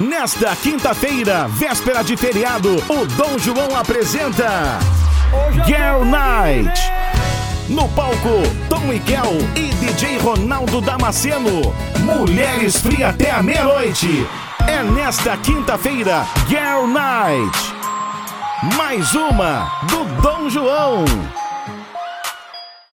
Nesta quinta-feira, véspera de feriado, o Dom João apresenta Girl Night. No palco, Tom Miguel e DJ Ronaldo Damasceno. Mulheres Fria até a meia-noite. É nesta quinta-feira, Girl Night. Mais uma do Dom João.